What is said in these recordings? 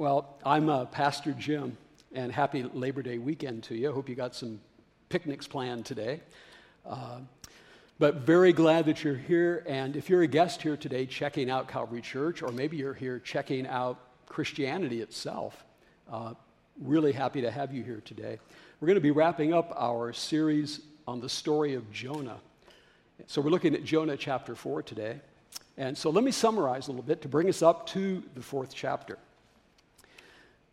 Well, I'm uh, Pastor Jim, and happy Labor Day weekend to you. I hope you got some picnics planned today. Uh, but very glad that you're here. And if you're a guest here today checking out Calvary Church, or maybe you're here checking out Christianity itself, uh, really happy to have you here today. We're going to be wrapping up our series on the story of Jonah. So we're looking at Jonah chapter 4 today. And so let me summarize a little bit to bring us up to the fourth chapter.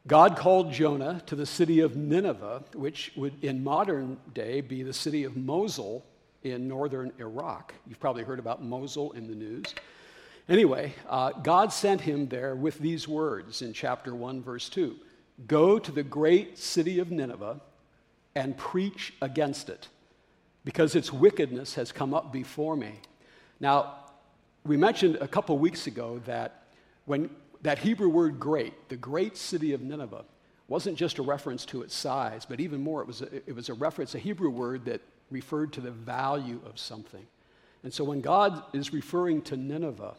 God called Jonah to the city of Nineveh, which would in modern day be the city of Mosul in northern Iraq. You've probably heard about Mosul in the news. Anyway, uh, God sent him there with these words in chapter 1, verse 2 Go to the great city of Nineveh and preach against it, because its wickedness has come up before me. Now, we mentioned a couple weeks ago that when that Hebrew word great, the great city of Nineveh, wasn't just a reference to its size, but even more, it was a, it was a reference, a Hebrew word that referred to the value of something. And so when God is referring to Nineveh,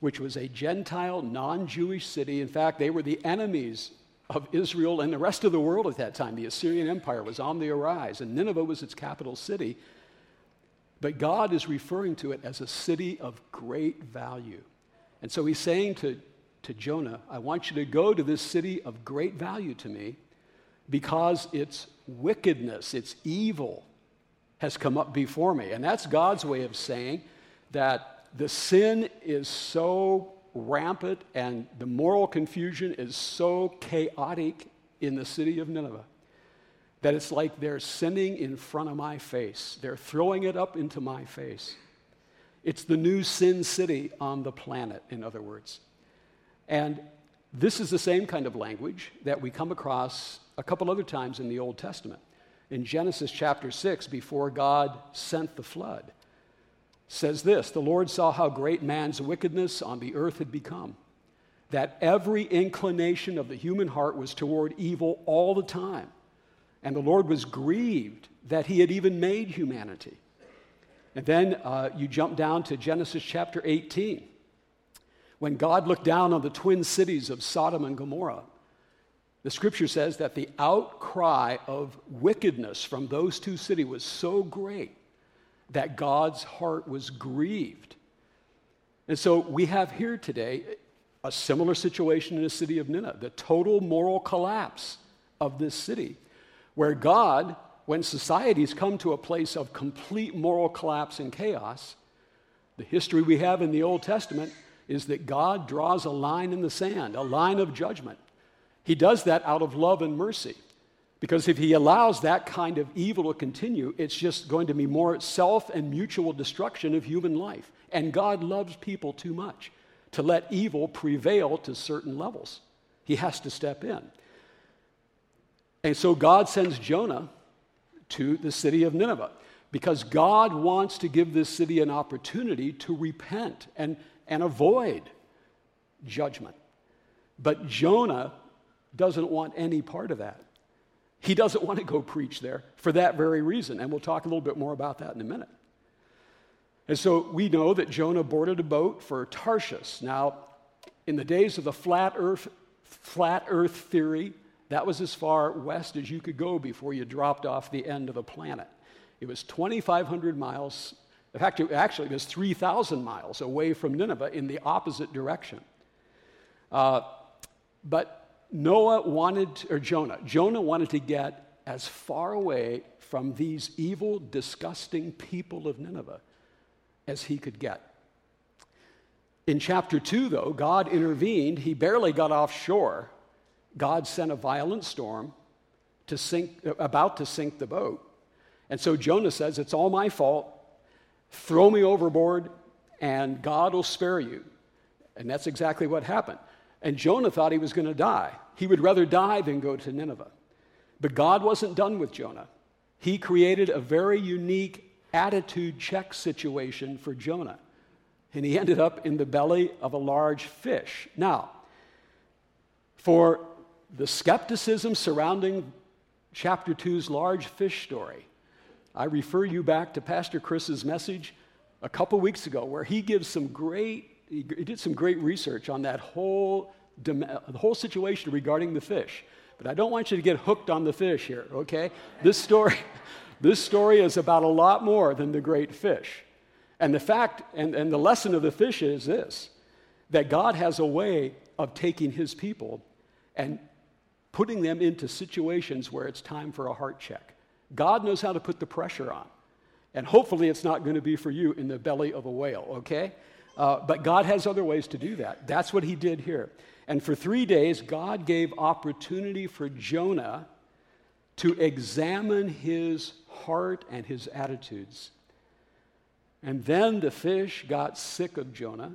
which was a Gentile, non Jewish city, in fact, they were the enemies of Israel and the rest of the world at that time. The Assyrian Empire was on the arise, and Nineveh was its capital city. But God is referring to it as a city of great value. And so he's saying to to Jonah, I want you to go to this city of great value to me because its wickedness, its evil, has come up before me. And that's God's way of saying that the sin is so rampant and the moral confusion is so chaotic in the city of Nineveh that it's like they're sinning in front of my face. They're throwing it up into my face. It's the new sin city on the planet, in other words. And this is the same kind of language that we come across a couple other times in the Old Testament. In Genesis chapter 6, before God sent the flood, says this The Lord saw how great man's wickedness on the earth had become, that every inclination of the human heart was toward evil all the time. And the Lord was grieved that he had even made humanity. And then uh, you jump down to Genesis chapter 18 when God looked down on the twin cities of Sodom and Gomorrah, the scripture says that the outcry of wickedness from those two cities was so great that God's heart was grieved. And so we have here today a similar situation in the city of Nineveh, the total moral collapse of this city, where God, when societies come to a place of complete moral collapse and chaos, the history we have in the Old Testament is that God draws a line in the sand, a line of judgment. He does that out of love and mercy. Because if he allows that kind of evil to continue, it's just going to be more self and mutual destruction of human life. And God loves people too much to let evil prevail to certain levels. He has to step in. And so God sends Jonah to the city of Nineveh because God wants to give this city an opportunity to repent and and avoid judgment. But Jonah doesn't want any part of that. He doesn't want to go preach there for that very reason. And we'll talk a little bit more about that in a minute. And so we know that Jonah boarded a boat for Tarshish. Now, in the days of the flat earth, flat earth theory, that was as far west as you could go before you dropped off the end of the planet. It was 2,500 miles in fact, it actually was 3,000 miles away from Nineveh in the opposite direction. Uh, but Noah wanted, or Jonah, Jonah wanted to get as far away from these evil, disgusting people of Nineveh as he could get. In chapter 2, though, God intervened. He barely got offshore. God sent a violent storm to sink, about to sink the boat. And so Jonah says, It's all my fault. Throw me overboard, and God will spare you. And that's exactly what happened. And Jonah thought he was going to die. He would rather die than go to Nineveh. But God wasn't done with Jonah. He created a very unique attitude check situation for Jonah. And he ended up in the belly of a large fish. Now, for the skepticism surrounding chapter 2's large fish story, I refer you back to Pastor Chris's message a couple weeks ago where he gives some great, he did some great research on that whole the whole situation regarding the fish. But I don't want you to get hooked on the fish here, okay? This story, this story is about a lot more than the great fish. And the fact and, and the lesson of the fish is this that God has a way of taking his people and putting them into situations where it's time for a heart check. God knows how to put the pressure on. And hopefully, it's not going to be for you in the belly of a whale, okay? Uh, but God has other ways to do that. That's what he did here. And for three days, God gave opportunity for Jonah to examine his heart and his attitudes. And then the fish got sick of Jonah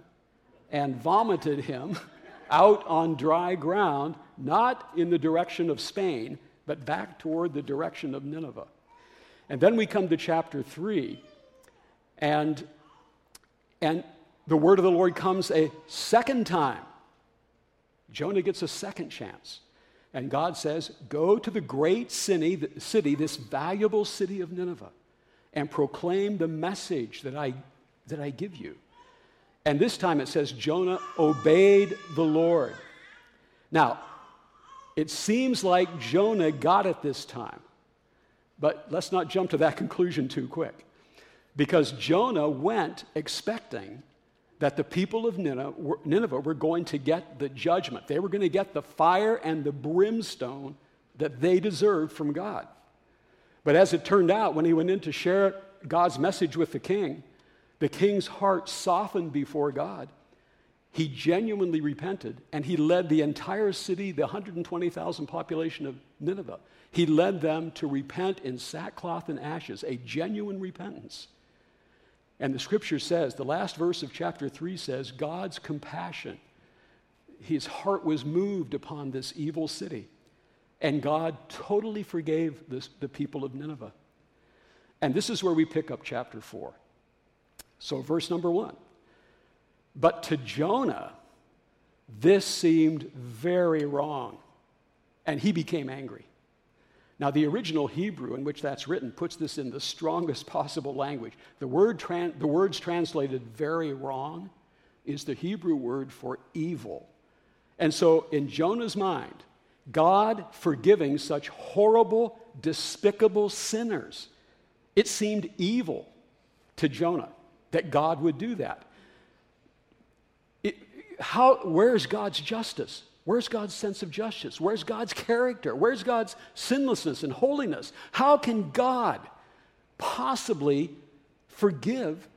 and vomited him out on dry ground, not in the direction of Spain, but back toward the direction of Nineveh. And then we come to chapter 3, and, and the word of the Lord comes a second time. Jonah gets a second chance. And God says, Go to the great city, city, this valuable city of Nineveh, and proclaim the message that I, that I give you. And this time it says, Jonah obeyed the Lord. Now, it seems like Jonah got it this time. But let's not jump to that conclusion too quick. Because Jonah went expecting that the people of Nineveh were going to get the judgment. They were going to get the fire and the brimstone that they deserved from God. But as it turned out, when he went in to share God's message with the king, the king's heart softened before God. He genuinely repented and he led the entire city, the 120,000 population of Nineveh, he led them to repent in sackcloth and ashes, a genuine repentance. And the scripture says, the last verse of chapter 3 says, God's compassion, his heart was moved upon this evil city. And God totally forgave this, the people of Nineveh. And this is where we pick up chapter 4. So, verse number 1. But to Jonah, this seemed very wrong, and he became angry. Now, the original Hebrew in which that's written puts this in the strongest possible language. The, word tran- the words translated very wrong is the Hebrew word for evil. And so, in Jonah's mind, God forgiving such horrible, despicable sinners, it seemed evil to Jonah that God would do that. How, where's God's justice? Where's God's sense of justice? Where's God's character? Where's God's sinlessness and holiness? How can God possibly forgive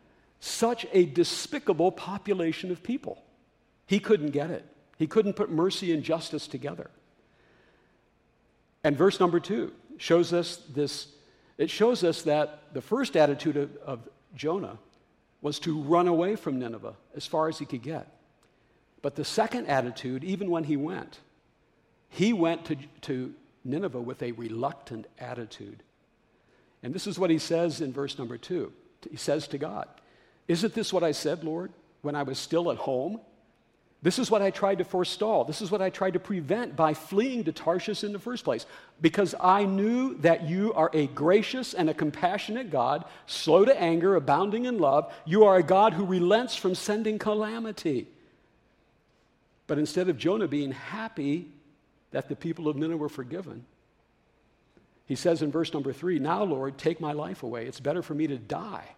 such a despicable population of people? He couldn't get it. He couldn't put mercy and justice together. And verse number two shows us this it shows us that the first attitude of, of Jonah was to run away from Nineveh as far as he could get. But the second attitude, even when he went, he went to, to Nineveh with a reluctant attitude. And this is what he says in verse number two. He says to God, Isn't this what I said, Lord, when I was still at home? This is what I tried to forestall. This is what I tried to prevent by fleeing to Tarshish in the first place. Because I knew that you are a gracious and a compassionate God, slow to anger, abounding in love. You are a God who relents from sending calamity. But instead of Jonah being happy that the people of Nineveh were forgiven, he says in verse number three, Now, Lord, take my life away. It's better for me to die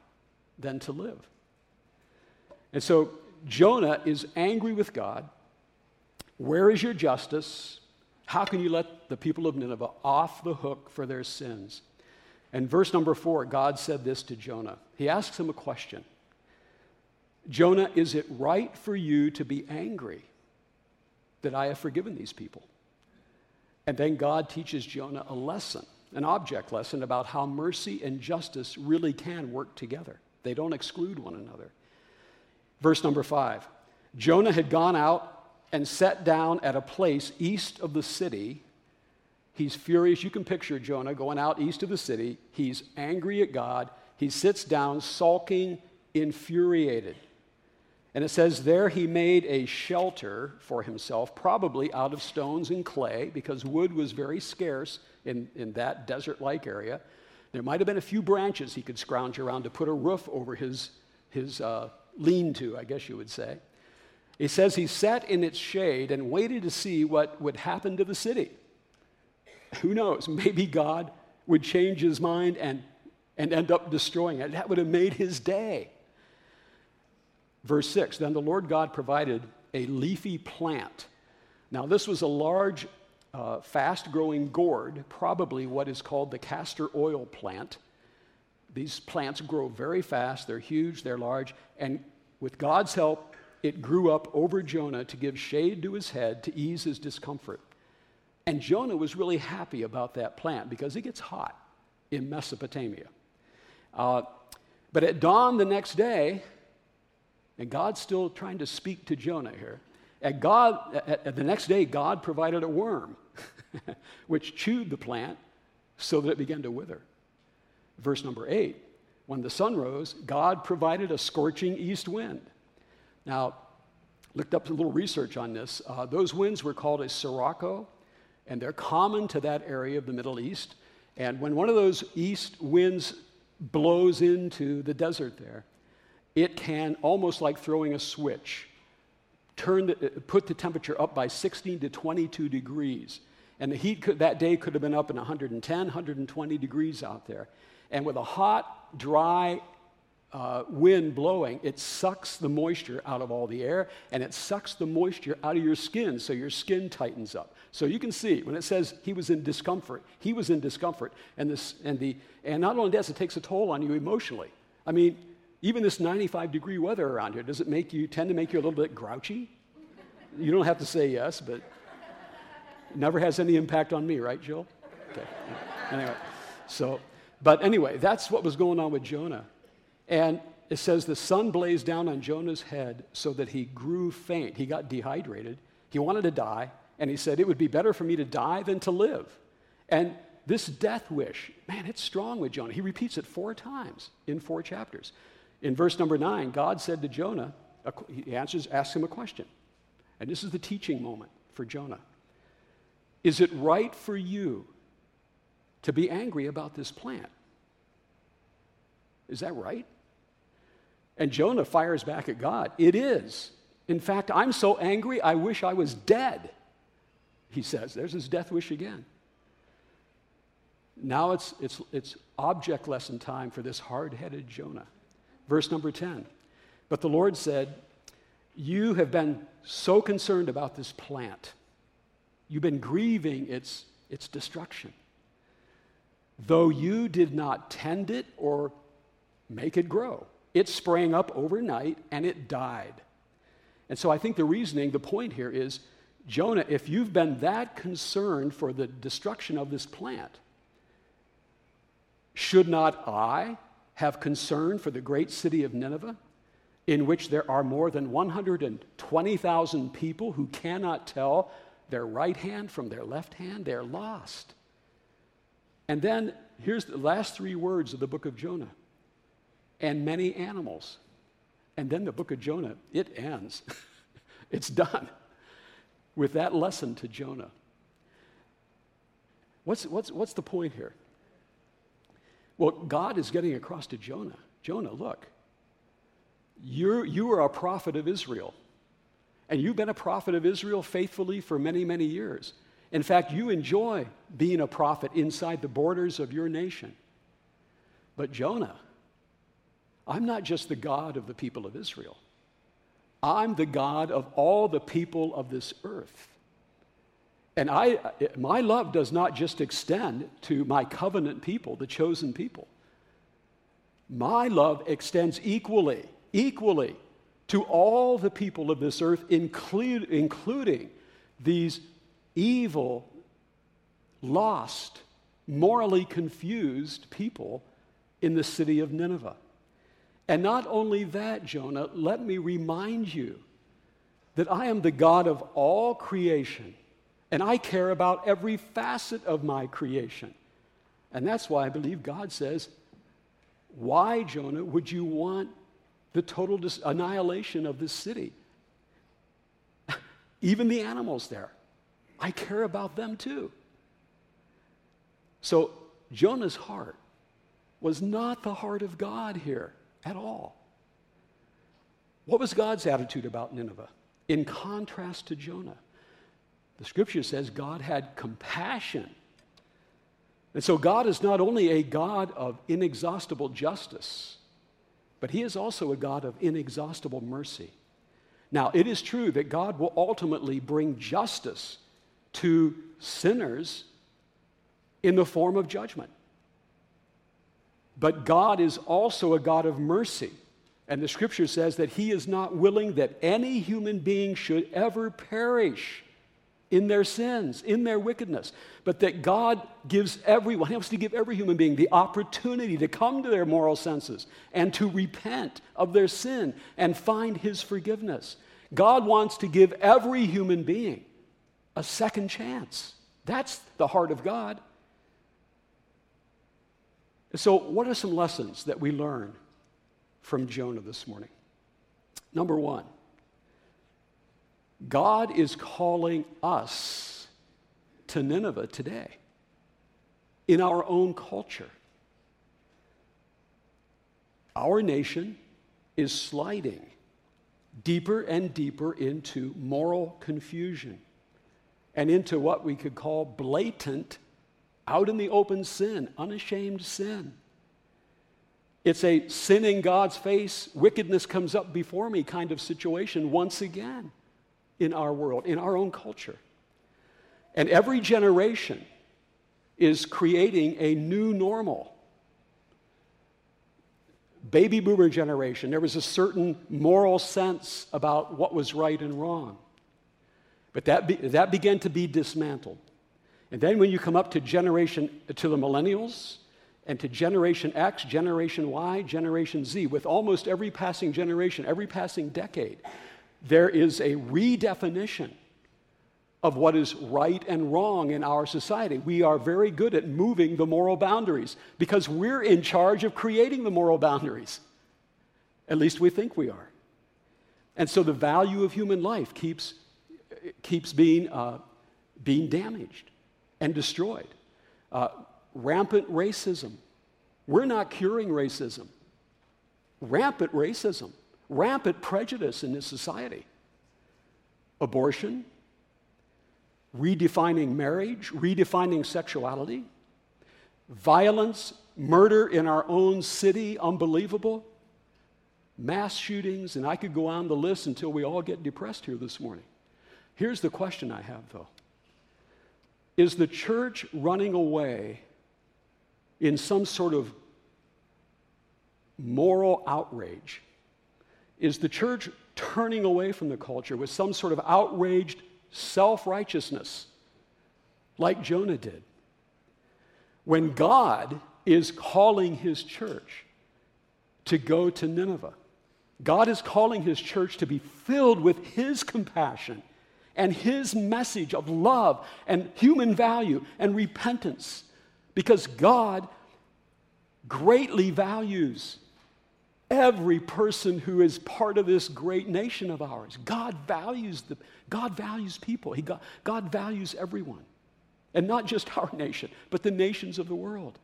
than to live. And so Jonah is angry with God. Where is your justice? How can you let the people of Nineveh off the hook for their sins? And verse number four, God said this to Jonah. He asks him a question Jonah, is it right for you to be angry? That I have forgiven these people. And then God teaches Jonah a lesson, an object lesson about how mercy and justice really can work together. They don't exclude one another. Verse number five Jonah had gone out and sat down at a place east of the city. He's furious. You can picture Jonah going out east of the city. He's angry at God. He sits down, sulking, infuriated. And it says, There he made a shelter for himself, probably out of stones and clay, because wood was very scarce in, in that desert like area. There might have been a few branches he could scrounge around to put a roof over his, his uh, lean to, I guess you would say. He says he sat in its shade and waited to see what would happen to the city. Who knows? Maybe God would change his mind and, and end up destroying it. That would have made his day. Verse 6 Then the Lord God provided a leafy plant. Now, this was a large, uh, fast growing gourd, probably what is called the castor oil plant. These plants grow very fast, they're huge, they're large, and with God's help, it grew up over Jonah to give shade to his head to ease his discomfort. And Jonah was really happy about that plant because it gets hot in Mesopotamia. Uh, but at dawn the next day, and God's still trying to speak to Jonah here. At God, at, at the next day, God provided a worm, which chewed the plant so that it began to wither. Verse number eight when the sun rose, God provided a scorching east wind. Now, looked up a little research on this. Uh, those winds were called a sirocco, and they're common to that area of the Middle East. And when one of those east winds blows into the desert there, it can, almost like throwing a switch, turn the, put the temperature up by 16 to 22 degrees. And the heat could, that day could have been up in 110, 120 degrees out there. And with a hot, dry uh, wind blowing, it sucks the moisture out of all the air and it sucks the moisture out of your skin so your skin tightens up. So you can see when it says he was in discomfort, he was in discomfort. And, this, and, the, and not only does it takes a toll on you emotionally. I mean, even this 95 degree weather around here, does it make you tend to make you a little bit grouchy? You don't have to say yes, but it never has any impact on me, right, Jill? Okay. Anyway, so, but anyway, that's what was going on with Jonah. And it says the sun blazed down on Jonah's head so that he grew faint. He got dehydrated. He wanted to die, and he said, It would be better for me to die than to live. And this death wish, man, it's strong with Jonah. He repeats it four times in four chapters. In verse number nine, God said to Jonah, he answers, asks him a question. And this is the teaching moment for Jonah. Is it right for you to be angry about this plant? Is that right? And Jonah fires back at God. It is. In fact, I'm so angry, I wish I was dead, he says. There's his death wish again. Now it's, it's, it's object lesson time for this hard headed Jonah. Verse number 10. But the Lord said, You have been so concerned about this plant, you've been grieving its, its destruction. Though you did not tend it or make it grow, it sprang up overnight and it died. And so I think the reasoning, the point here is Jonah, if you've been that concerned for the destruction of this plant, should not I have concern for the great city of Nineveh, in which there are more than 120,000 people who cannot tell their right hand from their left hand. They're lost. And then here's the last three words of the book of Jonah and many animals. And then the book of Jonah, it ends. it's done with that lesson to Jonah. What's, what's, what's the point here? Well, God is getting across to Jonah Jonah, look, you're, you are a prophet of Israel. And you've been a prophet of Israel faithfully for many, many years. In fact, you enjoy being a prophet inside the borders of your nation. But Jonah, I'm not just the God of the people of Israel, I'm the God of all the people of this earth. And I, my love does not just extend to my covenant people, the chosen people. My love extends equally, equally to all the people of this earth, include, including these evil, lost, morally confused people in the city of Nineveh. And not only that, Jonah, let me remind you that I am the God of all creation and I care about every facet of my creation. And that's why I believe God says, Why, Jonah, would you want the total dis- annihilation of this city? Even the animals there. I care about them too. So, Jonah's heart was not the heart of God here at all. What was God's attitude about Nineveh? in contrast to Jonah. The scripture says God had compassion. And so God is not only a God of inexhaustible justice, but He is also a God of inexhaustible mercy. Now, it is true that God will ultimately bring justice to sinners in the form of judgment. But God is also a God of mercy. And the scripture says that He is not willing that any human being should ever perish in their sins, in their wickedness, but that God gives everyone, He wants to give every human being the opportunity to come to their moral senses and to repent of their sin and find His forgiveness. God wants to give every human being a second chance. That's the heart of God. So, what are some lessons that we learn from Jonah this morning? Number one, God is calling us to Nineveh today in our own culture. Our nation is sliding deeper and deeper into moral confusion and into what we could call blatant, out in the open sin, unashamed sin. It's a sin in God's face, wickedness comes up before me kind of situation once again in our world, in our own culture. And every generation is creating a new normal. Baby boomer generation, there was a certain moral sense about what was right and wrong. But that, be, that began to be dismantled. And then when you come up to generation, to the millennials, and to Generation X, Generation Y, Generation Z, with almost every passing generation, every passing decade, there is a redefinition of what is right and wrong in our society. We are very good at moving the moral boundaries because we're in charge of creating the moral boundaries. At least we think we are. And so the value of human life keeps keeps being, uh, being damaged and destroyed. Uh, rampant racism. We're not curing racism. Rampant racism, rampant prejudice in this society. Abortion, redefining marriage, redefining sexuality, violence, murder in our own city, unbelievable, mass shootings, and I could go on the list until we all get depressed here this morning. Here's the question I have, though Is the church running away in some sort of moral outrage? Is the church turning away from the culture with some sort of outraged self righteousness, like Jonah did? When God is calling his church to go to Nineveh, God is calling his church to be filled with his compassion and his message of love and human value and repentance because God greatly values every person who is part of this great nation of ours. God values the, God values people. He, God, God values everyone. And not just our nation, but the nations of the world.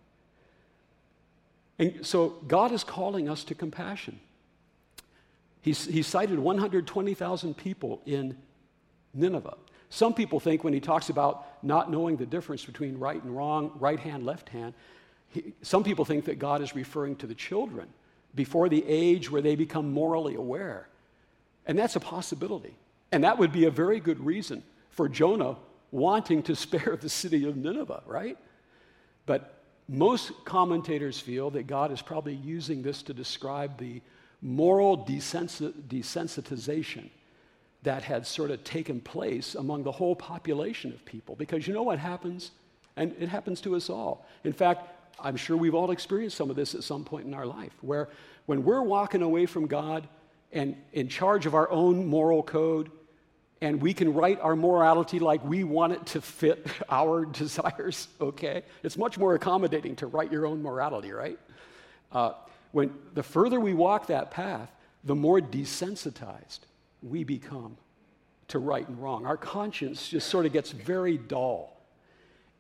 And so God is calling us to compassion. He, he cited 120,000 people in Nineveh. Some people think when he talks about not knowing the difference between right and wrong, right hand, left hand, he, some people think that God is referring to the children before the age where they become morally aware. And that's a possibility. And that would be a very good reason for Jonah wanting to spare the city of Nineveh, right? But most commentators feel that God is probably using this to describe the moral desensitization that had sort of taken place among the whole population of people. Because you know what happens? And it happens to us all. In fact, I'm sure we've all experienced some of this at some point in our life, where when we're walking away from God and in charge of our own moral code, and we can write our morality like we want it to fit our desires, okay? It's much more accommodating to write your own morality, right? Uh, when the further we walk that path, the more desensitized we become to right and wrong. Our conscience just sort of gets very dull.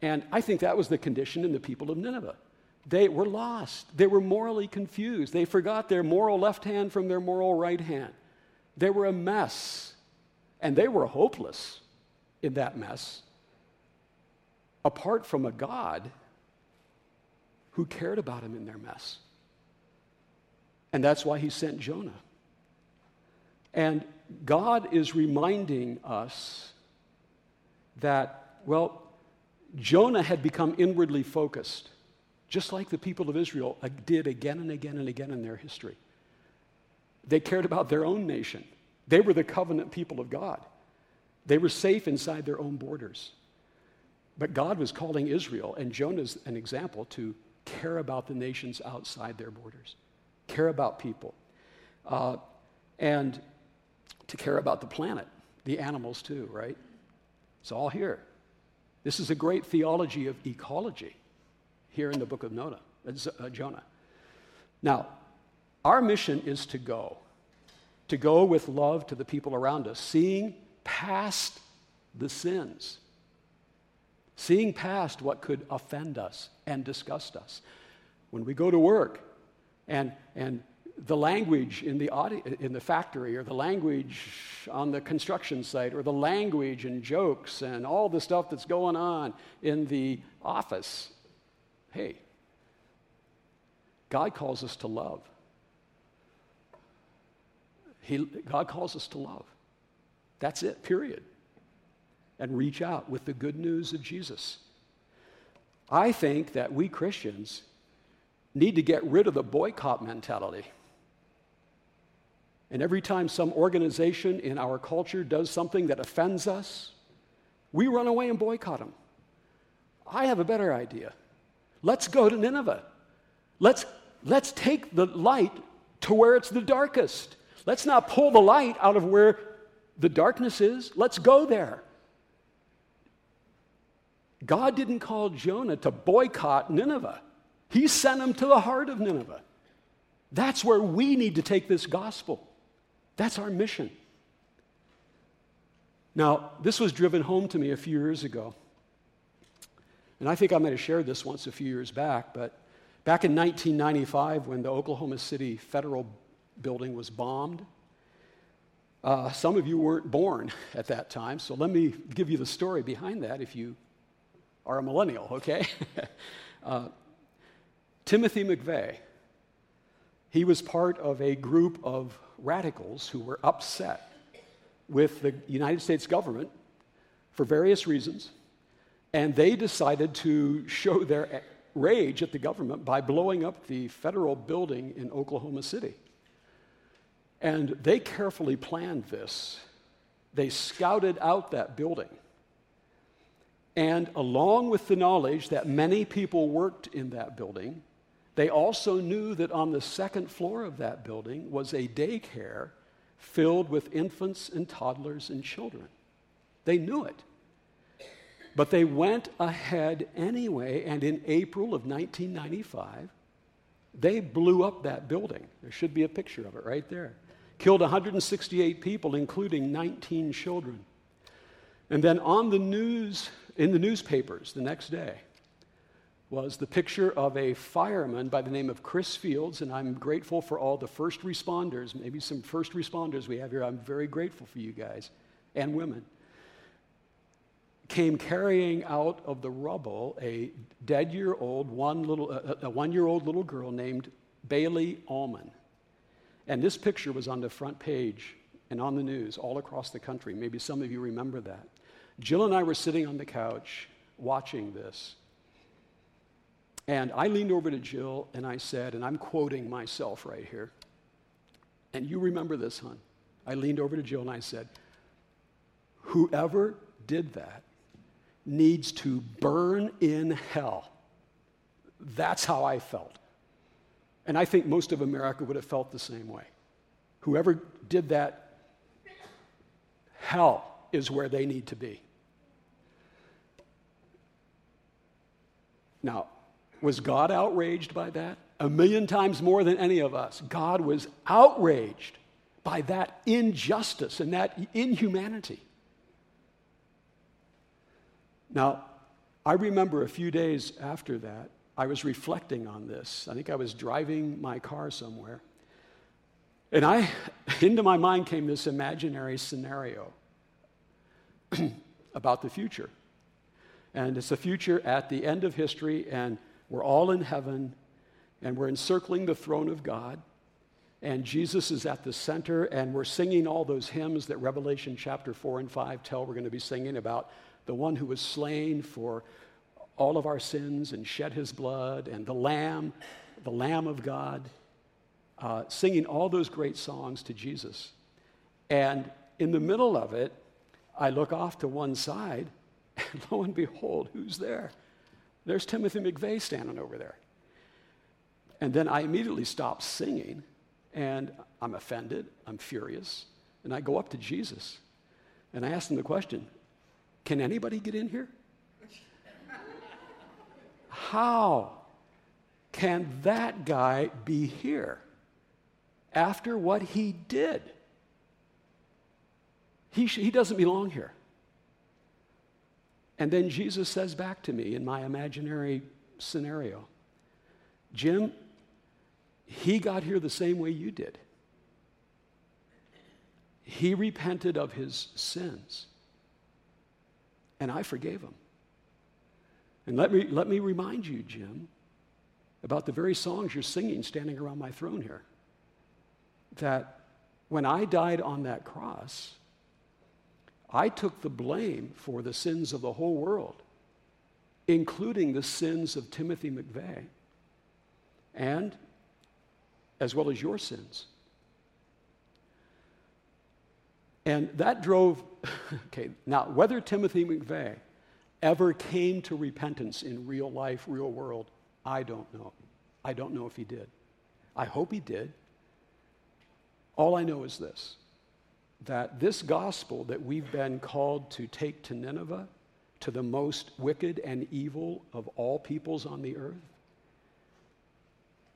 And I think that was the condition in the people of Nineveh. They were lost. They were morally confused. They forgot their moral left hand from their moral right hand. They were a mess. And they were hopeless in that mess, apart from a God who cared about them in their mess. And that's why he sent Jonah. And God is reminding us that, well, Jonah had become inwardly focused, just like the people of Israel did again and again and again in their history. They cared about their own nation. They were the covenant people of God. They were safe inside their own borders. But God was calling Israel, and Jonah's an example, to care about the nations outside their borders, care about people, uh, and to care about the planet, the animals too, right? It's all here. This is a great theology of ecology here in the book of Jonah. Uh, Jonah. Now, our mission is to go, to go with love to the people around us, seeing past the sins, seeing past what could offend us and disgust us. When we go to work and, and the language in the, audi- in the factory or the language on the construction site or the language and jokes and all the stuff that's going on in the office. Hey, God calls us to love. He, God calls us to love. That's it, period. And reach out with the good news of Jesus. I think that we Christians need to get rid of the boycott mentality. And every time some organization in our culture does something that offends us, we run away and boycott them. I have a better idea. Let's go to Nineveh. Let's, let's take the light to where it's the darkest. Let's not pull the light out of where the darkness is. Let's go there. God didn't call Jonah to boycott Nineveh, He sent him to the heart of Nineveh. That's where we need to take this gospel. That's our mission. Now, this was driven home to me a few years ago. And I think I might have shared this once a few years back, but back in 1995, when the Oklahoma City Federal Building was bombed, uh, some of you weren't born at that time, so let me give you the story behind that if you are a millennial, okay? uh, Timothy McVeigh, he was part of a group of radicals who were upset with the United States government for various reasons, and they decided to show their rage at the government by blowing up the federal building in Oklahoma City. And they carefully planned this. They scouted out that building. And along with the knowledge that many people worked in that building, they also knew that on the second floor of that building was a daycare filled with infants and toddlers and children. They knew it. But they went ahead anyway, and in April of 1995, they blew up that building. There should be a picture of it right there. Killed 168 people, including 19 children. And then on the news, in the newspapers the next day, was the picture of a fireman by the name of Chris Fields, and I'm grateful for all the first responders, maybe some first responders we have here. I'm very grateful for you guys and women. Came carrying out of the rubble a dead year old, one little, a one year old little girl named Baylee Almon. And this picture was on the front page and on the news all across the country. Maybe some of you remember that. Jill and I were sitting on the couch watching this. And I leaned over to Jill and I said, and I'm quoting myself right here, and you remember this, hon. I leaned over to Jill and I said, Whoever did that needs to burn in hell. That's how I felt. And I think most of America would have felt the same way. Whoever did that, hell is where they need to be. Now, was God outraged by that? A million times more than any of us. God was outraged by that injustice and that inhumanity. Now, I remember a few days after that, I was reflecting on this. I think I was driving my car somewhere. And I, into my mind came this imaginary scenario about the future. And it's a future at the end of history, and we're all in heaven, and we're encircling the throne of God, and Jesus is at the center, and we're singing all those hymns that Revelation chapter 4 and 5 tell we're going to be singing about the one who was slain for all of our sins and shed his blood, and the Lamb, the Lamb of God, uh, singing all those great songs to Jesus. And in the middle of it, I look off to one side, and lo and behold, who's there? There's Timothy McVeigh standing over there. And then I immediately stop singing, and I'm offended, I'm furious, and I go up to Jesus, and I ask him the question Can anybody get in here? How can that guy be here after what he did? He, sh- he doesn't belong here. And then Jesus says back to me in my imaginary scenario Jim, he got here the same way you did. He repented of his sins, and I forgave him. And let me, let me remind you, Jim, about the very songs you're singing standing around my throne here. That when I died on that cross, I took the blame for the sins of the whole world, including the sins of Timothy McVeigh, and as well as your sins. And that drove, okay, now whether Timothy McVeigh ever came to repentance in real life, real world, I don't know. I don't know if he did. I hope he did. All I know is this that this gospel that we've been called to take to Nineveh, to the most wicked and evil of all peoples on the earth,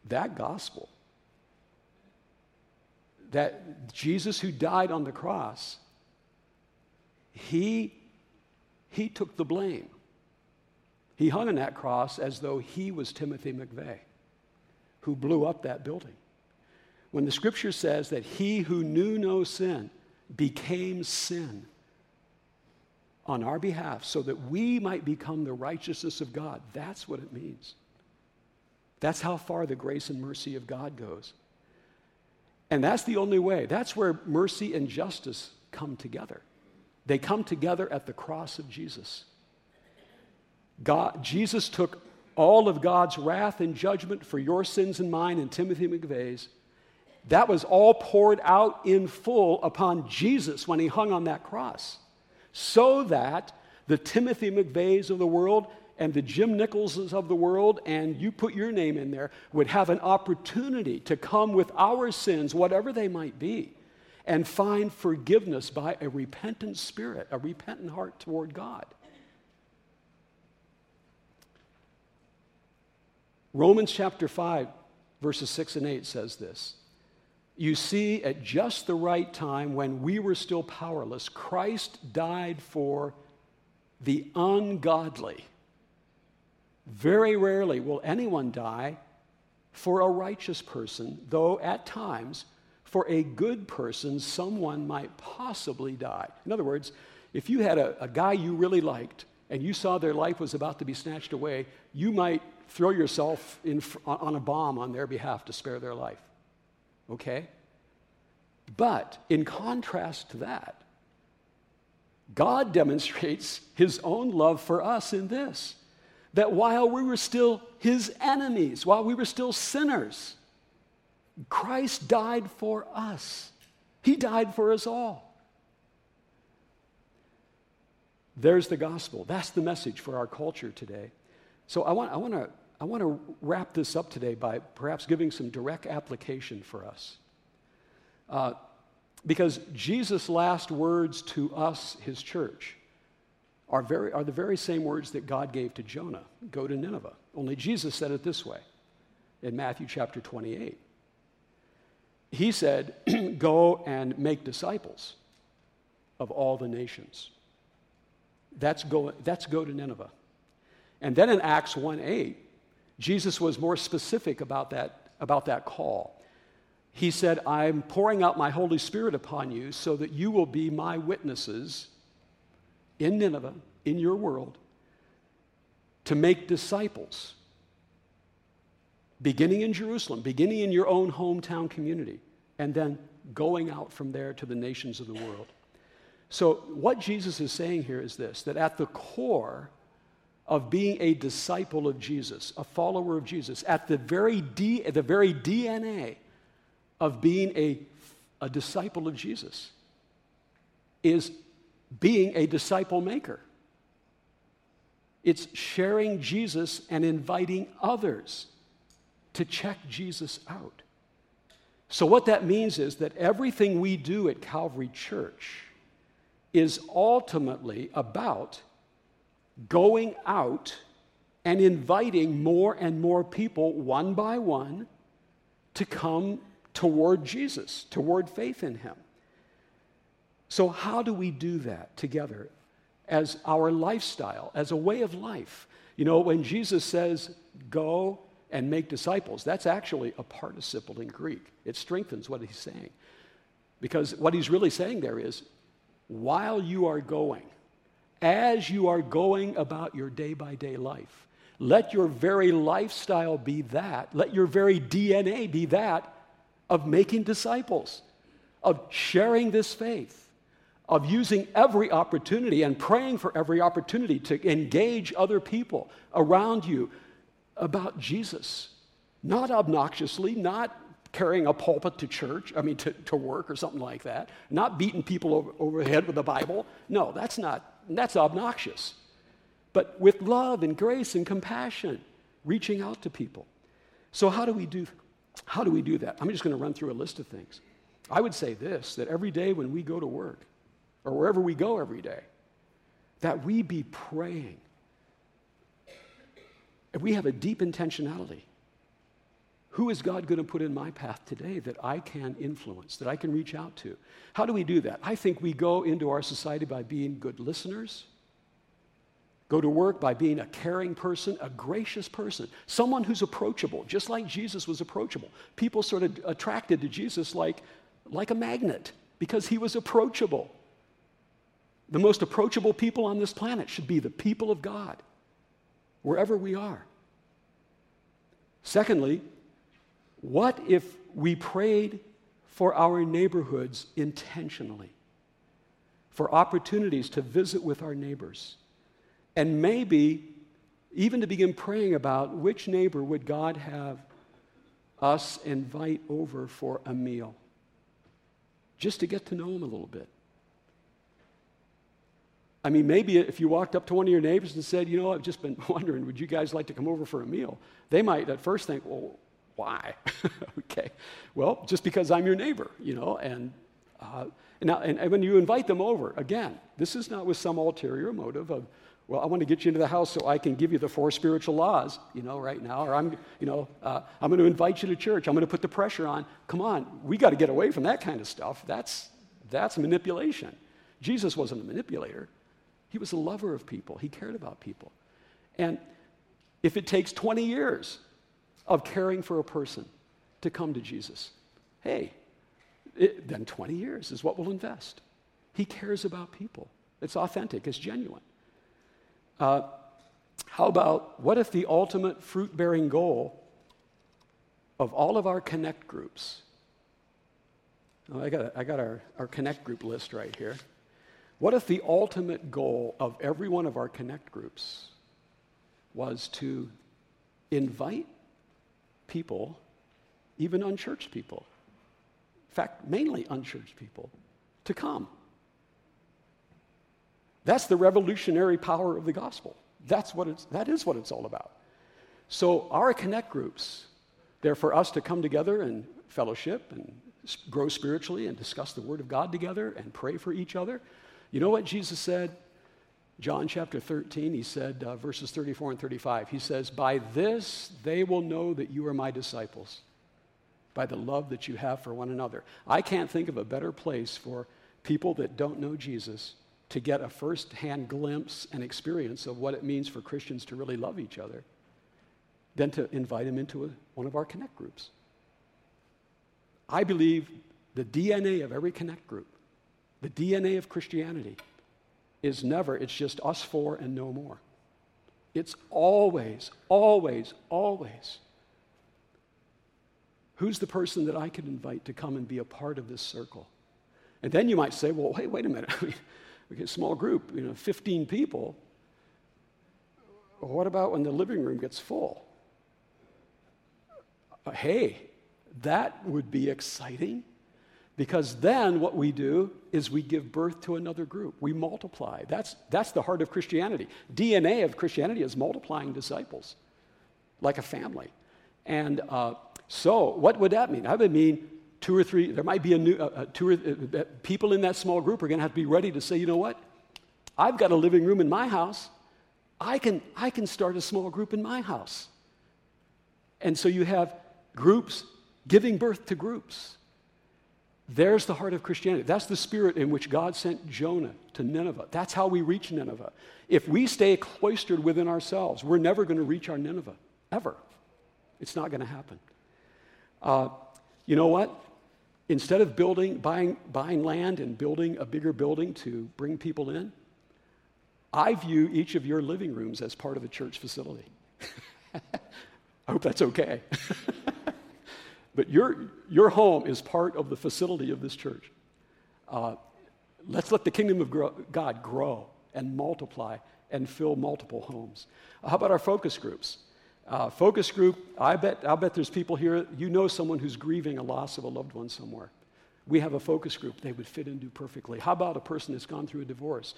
that gospel, that Jesus who died on the cross, he, he took the blame. He hung on that cross as though he was Timothy McVeigh, who blew up that building. When the scripture says that he who knew no sin, became sin on our behalf so that we might become the righteousness of God. That's what it means. That's how far the grace and mercy of God goes. And that's the only way. That's where mercy and justice come together. They come together at the cross of Jesus. God, Jesus took all of God's wrath and judgment for your sins and mine and Timothy McVeigh's that was all poured out in full upon Jesus when he hung on that cross. So that the Timothy McVeighs of the world and the Jim Nicholses of the world, and you put your name in there, would have an opportunity to come with our sins, whatever they might be, and find forgiveness by a repentant spirit, a repentant heart toward God. Romans chapter 5, verses 6 and 8 says this you see, at just the right time, when we were still powerless, Christ died for the ungodly. Very rarely will anyone die for a righteous person, though at times, for a good person, someone might possibly die. In other words, if you had a, a guy you really liked and you saw their life was about to be snatched away, you might throw yourself in, on a bomb on their behalf to spare their life. Okay? But in contrast to that, God demonstrates his own love for us in this that while we were still his enemies, while we were still sinners, Christ died for us. He died for us all. There's the gospel. That's the message for our culture today. So I want, I want to I want to wrap this up today by perhaps giving some direct application for us. Uh, because Jesus' last words to us, his church, are, very, are the very same words that God gave to Jonah go to Nineveh. Only Jesus said it this way in Matthew chapter 28. He said, Go and make disciples of all the nations. That's go, that's go to Nineveh. And then in Acts 1 8, Jesus was more specific about that, about that call. He said, I'm pouring out my Holy Spirit upon you so that you will be my witnesses in Nineveh, in your world, to make disciples, beginning in Jerusalem, beginning in your own hometown community, and then going out from there to the nations of the world. So, what Jesus is saying here is this that at the core of being a disciple of Jesus, a follower of Jesus, at the very, D, the very DNA of being a, a disciple of Jesus, is being a disciple maker. It's sharing Jesus and inviting others to check Jesus out. So, what that means is that everything we do at Calvary Church is ultimately about going out and inviting more and more people, one by one, to come toward Jesus, toward faith in Him. So, how do we do that together as our lifestyle, as a way of life? You know, when Jesus says, go and make disciples, that's actually a participle in Greek. It strengthens what he's saying. Because what he's really saying there is, while you are going, as you are going about your day by day life, let your very lifestyle be that, let your very DNA be that of making disciples, of sharing this faith, of using every opportunity and praying for every opportunity to engage other people around you about Jesus. Not obnoxiously, not carrying a pulpit to church, I mean, to, to work or something like that, not beating people over, over the head with the Bible. No, that's not, that's obnoxious. But with love and grace and compassion, reaching out to people. So, how do we do, how do, we do that? I'm just going to run through a list of things. I would say this that every day when we go to work, or wherever we go every day, that we be praying. If we have a deep intentionality who is God going to put in my path today that I can influence, that I can reach out to? How do we do that? I think we go into our society by being good listeners, go to work by being a caring person, a gracious person, someone who's approachable, just like Jesus was approachable. People sort of attracted to Jesus like, like a magnet because he was approachable. The most approachable people on this planet should be the people of God, wherever we are. Secondly, what if we prayed for our neighborhoods intentionally? For opportunities to visit with our neighbors. And maybe even to begin praying about which neighbor would God have us invite over for a meal, just to get to know him a little bit. I mean, maybe if you walked up to one of your neighbors and said, You know, I've just been wondering, would you guys like to come over for a meal? They might at first think, Well, why? okay. Well, just because I'm your neighbor, you know, and uh, now, and, and, when you invite them over, again, this is not with some ulterior motive of, well, I want to get you into the house so I can give you the four spiritual laws, you know, right now, or I'm, you know, uh, I'm going to invite you to church. I'm going to put the pressure on. Come on, we got to get away from that kind of stuff. That's that's manipulation. Jesus wasn't a manipulator. He was a lover of people. He cared about people. And if it takes 20 years of caring for a person to come to Jesus. Hey, it, then 20 years is what we'll invest. He cares about people. It's authentic, it's genuine. Uh, how about what if the ultimate fruit bearing goal of all of our connect groups? Oh, I got, I got our, our connect group list right here. What if the ultimate goal of every one of our connect groups was to invite people, even unchurched people, in fact, mainly unchurched people, to come. That's the revolutionary power of the gospel. That's what it's, that is what it's all about. So, our connect groups, they're for us to come together and fellowship and grow spiritually and discuss the Word of God together and pray for each other. You know what Jesus said? John chapter 13, he said, uh, verses 34 and 35, he says, By this they will know that you are my disciples, by the love that you have for one another. I can't think of a better place for people that don't know Jesus to get a first hand glimpse and experience of what it means for Christians to really love each other than to invite them into a, one of our connect groups. I believe the DNA of every connect group, the DNA of Christianity, is never, it's just us four and no more. It's always, always, always. Who's the person that I can invite to come and be a part of this circle? And then you might say, well, wait, wait a minute. I mean, okay, small group, you know, 15 people. What about when the living room gets full? Uh, hey, that would be exciting because then what we do is we give birth to another group. We multiply. That's, that's the heart of Christianity. DNA of Christianity is multiplying disciples like a family. And uh, so, what would that mean? That would mean two or three, there might be a new, uh, uh two or uh, uh, people in that small group are going to have to be ready to say, you know what? I've got a living room in my house. I can, I can start a small group in my house. And so you have groups giving birth to groups. There's the heart of Christianity. That's the spirit in which God sent Jonah to Nineveh. That's how we reach Nineveh. If we stay cloistered within ourselves, we're never going to reach our Nineveh, ever. It's not going to happen. Uh, you know what? Instead of building, buying, buying land and building a bigger building to bring people in, I view each of your living rooms as part of a church facility. I hope that's okay. But your, your home is part of the facility of this church. Uh, let's let the kingdom of grow, God grow and multiply and fill multiple homes. Uh, how about our focus groups? Uh, focus group, I bet, I bet there's people here, you know someone who's grieving a loss of a loved one somewhere. We have a focus group they would fit into perfectly. How about a person that's gone through a divorce?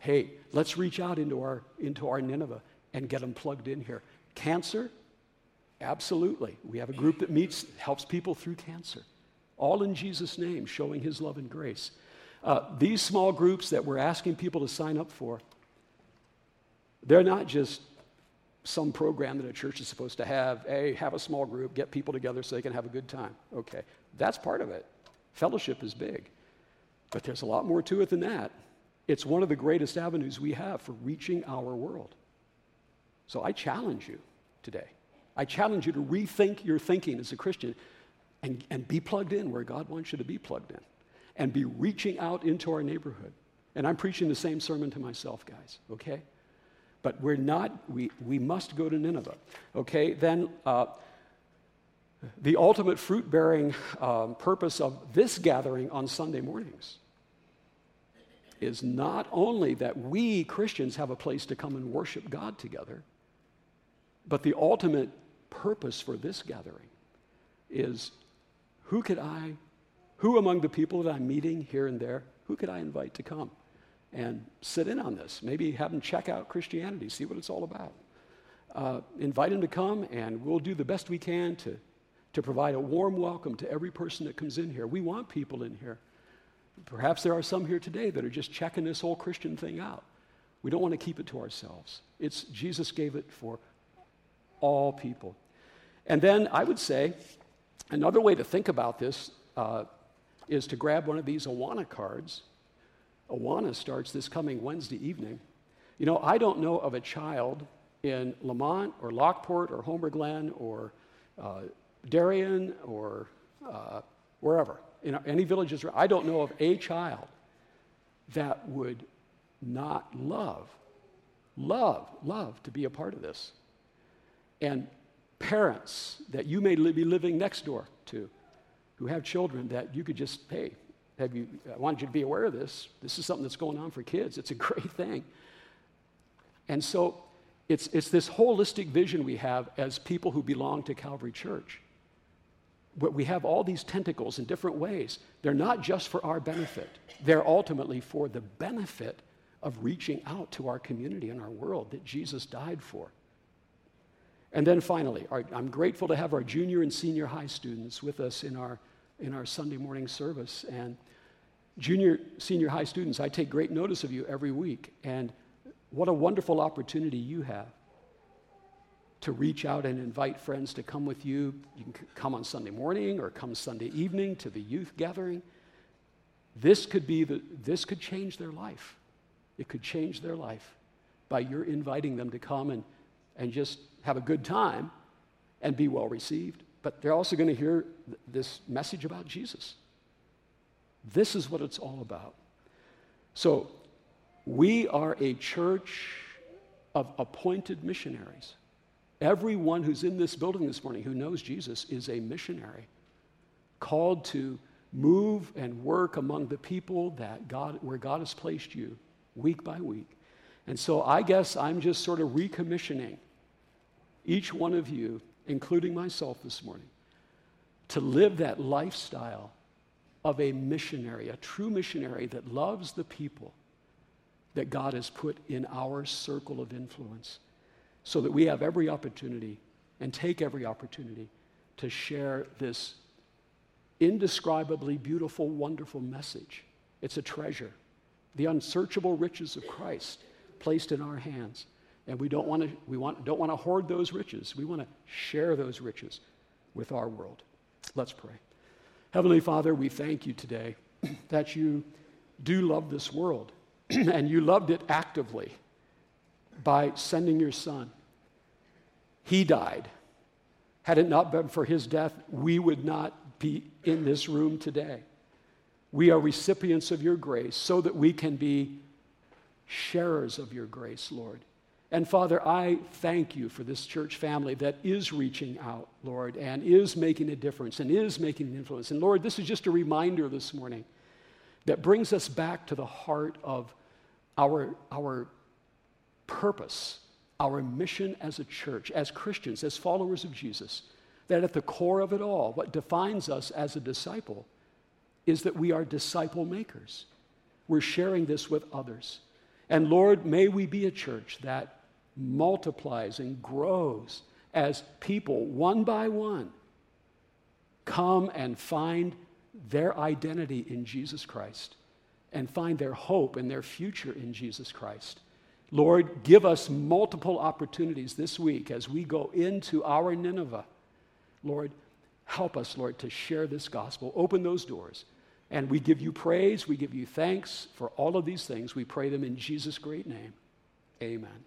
Hey, let's reach out into our, into our Nineveh and get them plugged in here. Cancer, Absolutely. We have a group that meets, helps people through cancer, all in Jesus' name, showing his love and grace. Uh, these small groups that we're asking people to sign up for, they're not just some program that a church is supposed to have. Hey, have a small group, get people together so they can have a good time. Okay, that's part of it. Fellowship is big. But there's a lot more to it than that. It's one of the greatest avenues we have for reaching our world. So I challenge you today I challenge you to rethink your thinking as a Christian and, and be plugged in where God wants you to be plugged in and be reaching out into our neighborhood. And I'm preaching the same sermon to myself, guys, okay? But we're not, we, we must go to Nineveh, okay? Then uh, the ultimate fruit bearing um, purpose of this gathering on Sunday mornings is not only that we Christians have a place to come and worship God together, but the ultimate purpose for this gathering is who could I, who among the people that I'm meeting here and there, who could I invite to come and sit in on this? Maybe have them check out Christianity, see what it's all about. Uh, invite them to come, and we'll do the best we can to, to provide a warm welcome to every person that comes in here. We want people in here. Perhaps there are some here today that are just checking this whole Christian thing out. We don't want to keep it to ourselves. It's Jesus gave it for all people. And then I would say another way to think about this uh, is to grab one of these Awana cards. Awana starts this coming Wednesday evening. You know, I don't know of a child in Lemont or Lockport or Homer Glen or uh, Darien or uh, wherever, in any villages, I don't know of a child that would not love, love, love to be a part of this. And parents that you may be living next door to who have children that you could just, hey, have you, I wanted you to be aware of this. This is something that's going on for kids. It's a great thing. And so it's, it's this holistic vision we have as people who belong to Calvary Church. But we have all these tentacles in different ways. They're not just for our benefit, they're ultimately for the benefit of reaching out to our community and our world that Jesus died for. And then finally, our, I'm grateful to have our junior and senior high students with us in our, in our Sunday morning service. And junior, senior high students, I take great notice of you every week. And what a wonderful opportunity you have to reach out and invite friends to come with you. You can come on Sunday morning or come Sunday evening to the youth gathering. This could be the, this could change their life. It could change their life by your inviting them to come and, and just have a good time and be well received, but they're also going to hear th- this message about Jesus. This is what it's all about. So, We are a church of appointed missionaries. Everyone who's in this building this morning who knows Jesus is a missionary, called to move and work among the people that God, where God has placed you week by week. And so I guess I'm just sort of recommissioning each one of you, including myself this morning, to live that lifestyle of a missionary, a true missionary that loves the people that God has put in our circle of influence so that we have every opportunity and take every opportunity to share this indescribably beautiful, wonderful message. It's a treasure, the unsearchable riches of Christ placed in our hands. And we don't want to, we want, don't want to hoard those riches. We want to share those riches with our world. Let's pray. Heavenly Father, we thank you today that you do love this world and you loved it actively by sending your son. He died. Had it not been for his death, we would not be in this room today. We are recipients of your grace so that we can be sharers of your grace, Lord. And Father, I thank you for this church family that is reaching out, Lord, and is making a difference and is making an influence. And Lord, this is just a reminder this morning that brings us back to the heart of our, our purpose, our mission as a church, as Christians, as followers of Jesus. That at the core of it all, what defines us as a disciple is that we are disciple makers. We're sharing this with others. And Lord, may we be a church that multiplies and grows as people, one by one, come and find their identity in Jesus Christ and find their hope and their future in Jesus Christ. Lord, give us multiple opportunities this week as we go into our Nineveh. Lord, help us, Lord, to share this gospel. Open those doors. And we give you praise, we give you thanks for all of these things. We pray them in Jesus' great name. Amen.